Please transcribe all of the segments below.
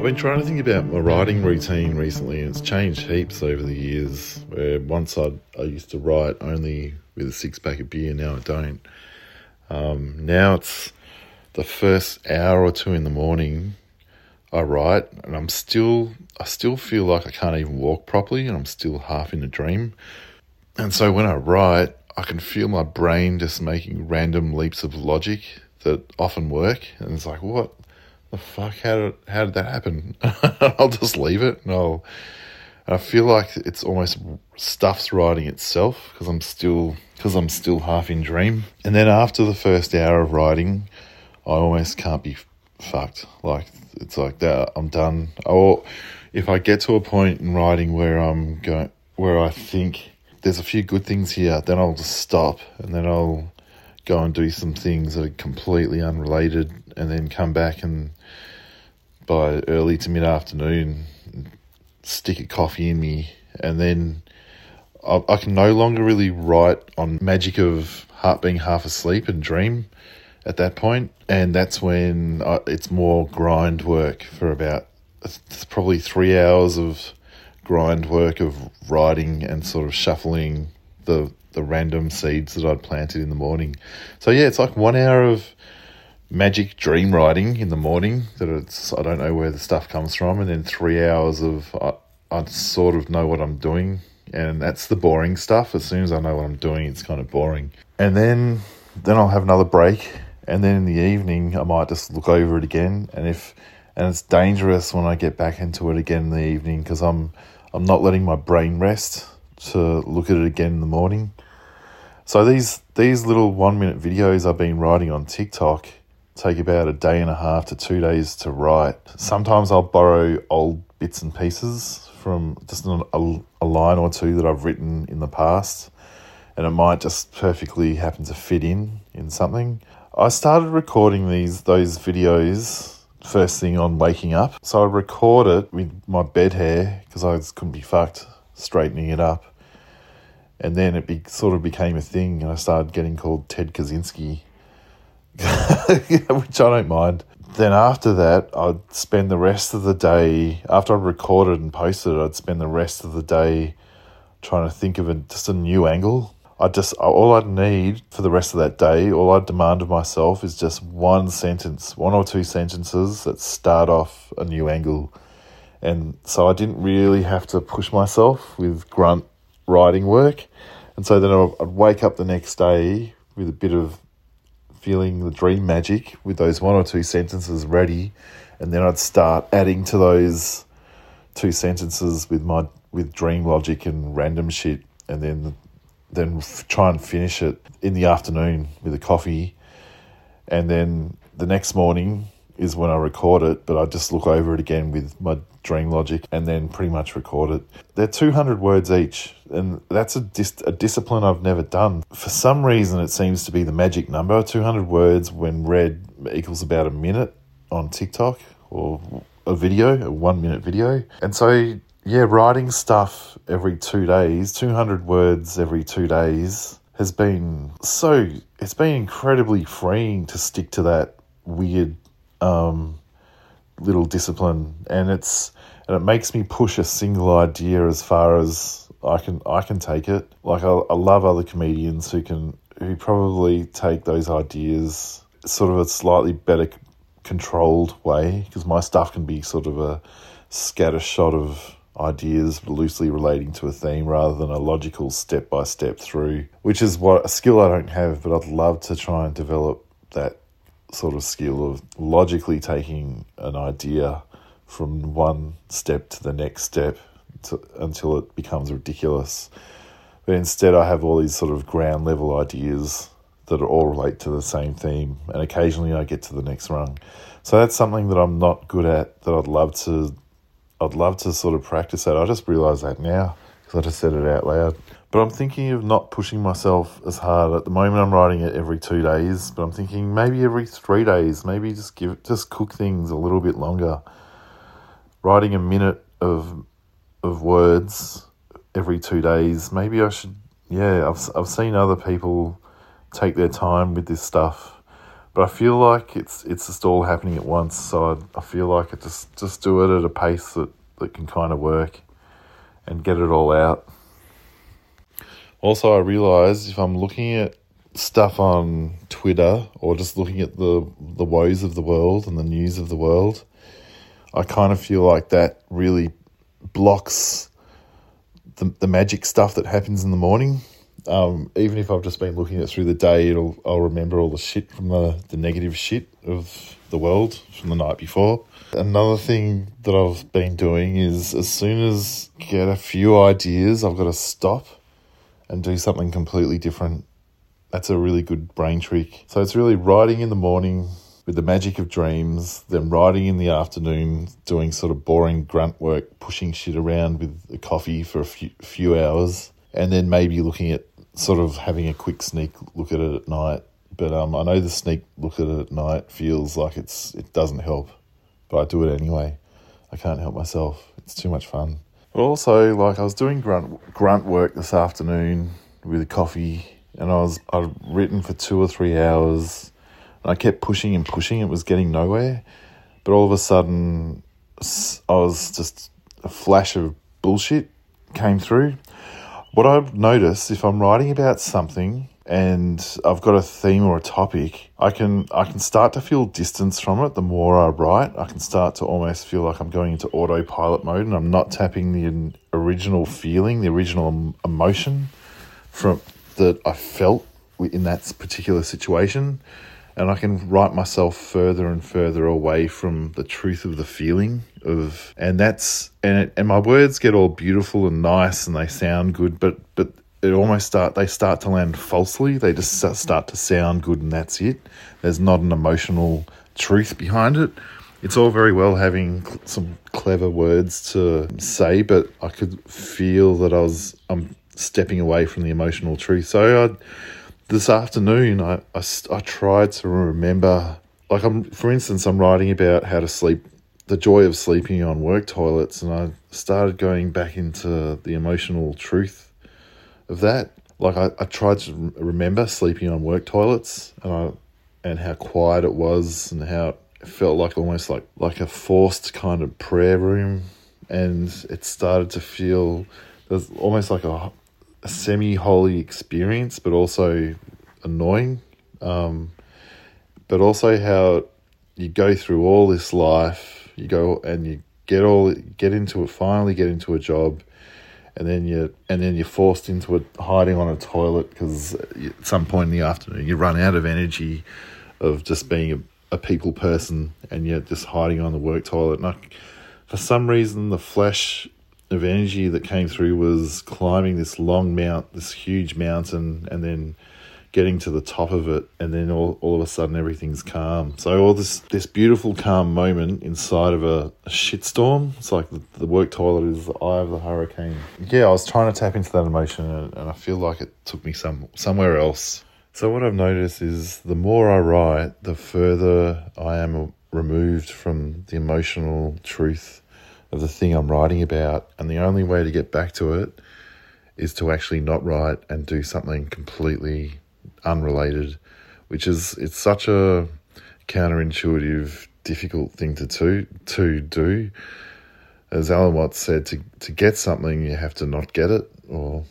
I've been trying to think about my writing routine recently, and it's changed heaps over the years. Where once I I used to write only with a six pack of beer, now I don't. Um, now it's the first hour or two in the morning. I write, and I'm still I still feel like I can't even walk properly, and I'm still half in a dream. And so when I write, I can feel my brain just making random leaps of logic that often work, and it's like, what the fuck? How did how did that happen? I'll just leave it, I'll. I feel like it's almost stuff's writing itself because I'm still because I'm still half in dream. And then after the first hour of writing, I almost can't be fucked. Like it's like that. I'm done. Or if I get to a point in writing where I'm going, where I think there's a few good things here, then I'll just stop and then I'll go and do some things that are completely unrelated, and then come back and by early to mid afternoon, stick a coffee in me, and then I, I, can no longer really write on magic of heart being half asleep and dream at that point, and that's when I, it's more grind work for about probably three hours of grind work of writing and sort of shuffling the the random seeds that I'd planted in the morning. So yeah, it's like one hour of magic dream writing in the morning that it's I don't know where the stuff comes from, and then three hours of I, I sort of know what I'm doing, and that's the boring stuff. As soon as I know what I'm doing, it's kind of boring, and then then I'll have another break, and then in the evening I might just look over it again, and if and it's dangerous when I get back into it again in the evening because I'm I'm not letting my brain rest to look at it again in the morning. So these these little one minute videos I've been writing on TikTok take about a day and a half to two days to write. Sometimes I'll borrow old bits and pieces from just a, a, line or two that I've written in the past, and it might just perfectly happen to fit in in something. I started recording these those videos first thing on waking up, so I record it with my bed hair because I couldn't be fucked straightening it up, and then it be, sort of became a thing, and I started getting called Ted Kaczynski which I don't mind. Then after that, I'd spend the rest of the day, after I'd recorded and posted I'd spend the rest of the day trying to think of a, just a new angle. I just, all I'd need for the rest of that day, all I'd demand of myself is just one sentence, one or two sentences that start off a new angle. And so I didn't really have to push myself with grunt writing work. And so then I'd wake up the next day with a bit of feeling the dream magic with those one or two sentences ready, and then I'd start adding to those two sentences with my with dream logic and random shit, and then then f- try and finish it in the afternoon with a coffee, and then the next morning is when I record it, but I just look over it again with my dream logic and then pretty much record it. They're 200 words each, and that's a, dis- a discipline I've never done. For some reason, it seems to be the magic number. 200 words when read equals about a minute on TikTok or a video, a one minute video. And so, yeah, writing stuff every two days, 200 words every two days has been so, it's been incredibly freeing to stick to that weird um, little discipline, and it's and it makes me push a single idea as far as I can I can take it. Like I, I love other comedians who can who probably take those ideas sort of a slightly better controlled way because my stuff can be sort of a scatter shot of ideas loosely relating to a theme rather than a logical step by step through, which is what a skill I don't have, but I'd love to try and develop that sort of skill of logically taking an idea from one step to the next step to, until it becomes ridiculous. But instead, I have all these sort of ground level ideas that all relate to the same theme, and occasionally I get to the next rung. So that's something that I'm not good at. That I'd love to, I'd love to sort of practice that. I just realised that now because I just said it out loud. But I'm thinking of not pushing myself as hard. At the moment, I'm writing it every two days, but I'm thinking maybe every three days. Maybe just give just cook things a little bit longer. Writing a minute of of words every two days. Maybe I should. Yeah, I've I've seen other people take their time with this stuff, but I feel like it's it's just all happening at once. So I, I feel like I just just do it at a pace that that can kind of work and get it all out. Also, I realize if I'm looking at stuff on Twitter or just looking at the the woes of the world and the news of the world, I kind of feel like that really blocks the the magic stuff that happens in the morning. Um, even if I've just been looking at it through the day, it'll I'll remember all the shit from the, the negative shit of the world from the night before. Another thing that I've been doing is as soon as I get a few ideas, I've got to stop and do something completely different. That's a really good brain trick. So it's really writing in the morning with the magic of dreams, then writing in the afternoon, doing sort of boring grunt work, pushing shit around with a coffee for a few, few hours, and then maybe looking at sort of having a quick sneak look at it at night. But um, I know the sneak look at it at night feels like it's it doesn't help, but I do it anyway. I can't help myself. It's too much fun. But also, like I was doing grunt grunt work this afternoon with a coffee, and I was I'd written for two or three hours, and I kept pushing and pushing. It was getting nowhere, but all of a sudden, I was just a flash of bullshit came through. What I've noticed if I'm writing about something and I've got a theme or a topic, I can I can start to feel distance from it the more I write. I can start to almost feel like I'm going into autopilot mode and I'm not tapping the original feeling, the original emotion from that I felt in that particular situation and I can write myself further and further away from the truth of the feeling of and that's and it, and my words get all beautiful and nice and they sound good but but it almost start they start to land falsely. They just start to sound good, and that's it. There's not an emotional truth behind it. It's all very well having some clever words to say, but I could feel that I was I'm stepping away from the emotional truth. So I, this afternoon, I, I I tried to remember, like I'm for instance, I'm writing about how to sleep the joy of sleeping on work toilets, and I started going back into the emotional truth of that. Like I, I tried to remember sleeping on work toilets and I and how quiet it was and how it felt like almost like like a forced kind of prayer room and it started to feel there's almost like a, a semi holy experience but also annoying um, but also how you go through all this life you go and you get all get into it finally get into a job and then you and then you're forced into it hiding on a toilet because at some point in the afternoon you run out of energy of just being a, a people person and you're just hiding on the work toilet. And I, for some reason, the flash of energy that came through was climbing this long mount, this huge mountain, and then getting to the top of it and then all, all of a sudden everything's calm. So all this this beautiful calm moment inside of a, a shitstorm it's like the, the, work toilet is the eye of the hurricane. Yeah i was trying to tap into that emotion and, and i feel like it took me some somewhere else. So what i've noticed is the more i write the further i am removed from the emotional truth of the thing i'm writing about and the only way to get back to it is to actually not write and do something completely unrelated, which is it's such a counterintuitive, difficult thing to to, to do. As Alan Watts said, to to get something you have to not get it, or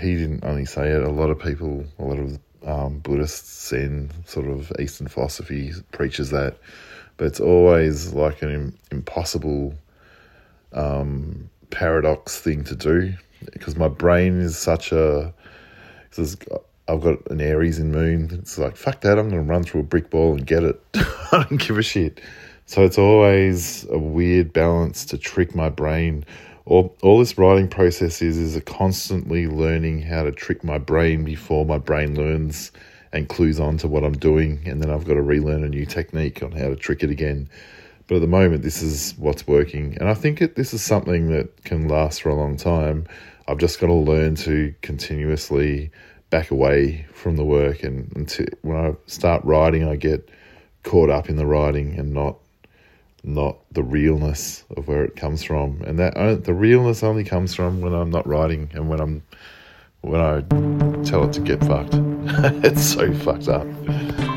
he didn't only say it. A lot of people, a lot of um, Buddhists and sort of Eastern philosophy preaches that, but it's always like an impossible um, paradox thing to do because my brain is such a I've got an Aries in Moon. It's like, fuck that, I'm going to run through a brick wall and get it. I don't give a shit. So it's always a weird balance to trick my brain. All, all this writing process is is a constantly learning how to trick my brain before my brain learns and clues on to what I'm doing. And then I've got to relearn a new technique on how to trick it again. But at the moment, this is what's working. And I think it, this is something that can last for a long time. I've just got to learn to continuously back away from the work and until when I start writing I get caught up in the writing and not not the realness of where it comes from. And that the realness only comes from when I'm not writing and when I'm when I tell it to get fucked. It's so fucked up